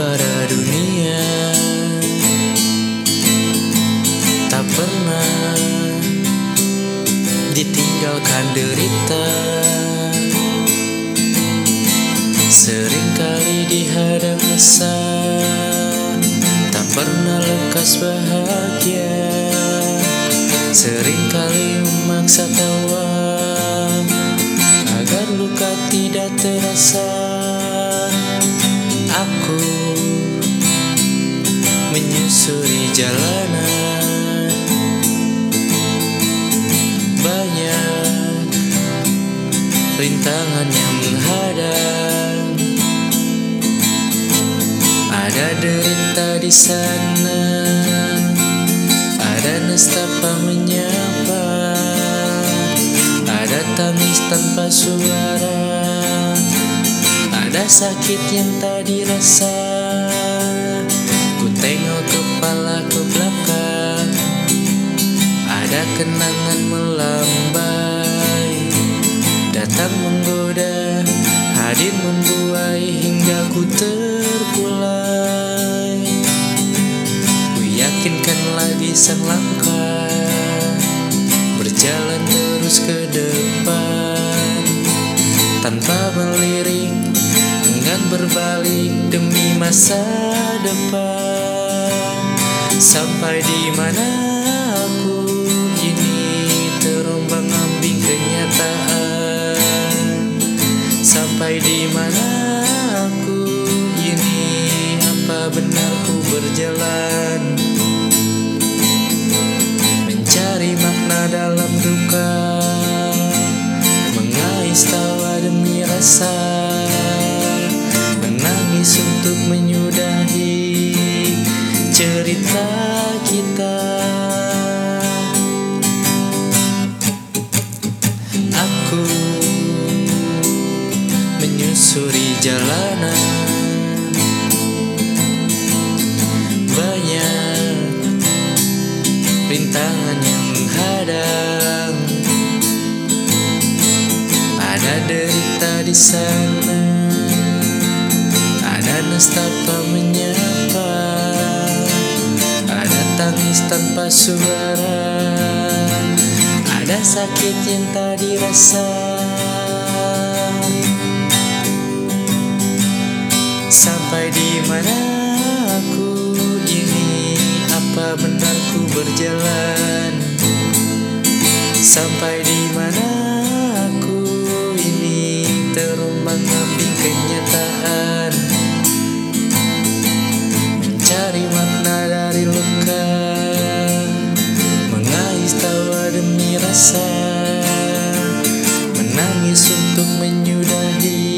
membara dunia. Tak pernah ditinggalkan derita. Seringkali dihadang rasa Tak pernah lekas bahagia. Seringkali memaksa tawa Agar luka tidak terasa. Jalanan Banyak rintangan yang menghadang. Ada derita di sana. Ada nestapa menyapa. Ada tangis tanpa suara. Ada sakit yang tak dirasa. Ku tengok kenangan melambai. Datang menggoda Hadir membuai hingga ku terpulai. Ku yakinkan lagi sang langkah Berjalan terus ke depan. Tanpa melirik Enggan berbalik demi masa depan. Sampai di mana aku dalam duka. Mengais tawa demi rasa. Menangis untuk menyudahi cerita kita. Aku menyusuri jalanan rintangan yang menghadang. Ada derita di sana Ada nestapa menyapa Ada tangis tanpa suara Ada sakit yang tak dirasa. Sampai di mana berjalan. Sampai di mana aku ini terombang ambing kenyataan. Mencari makna dari luka mengais tawa demi rasa. Menangis untuk menyudahi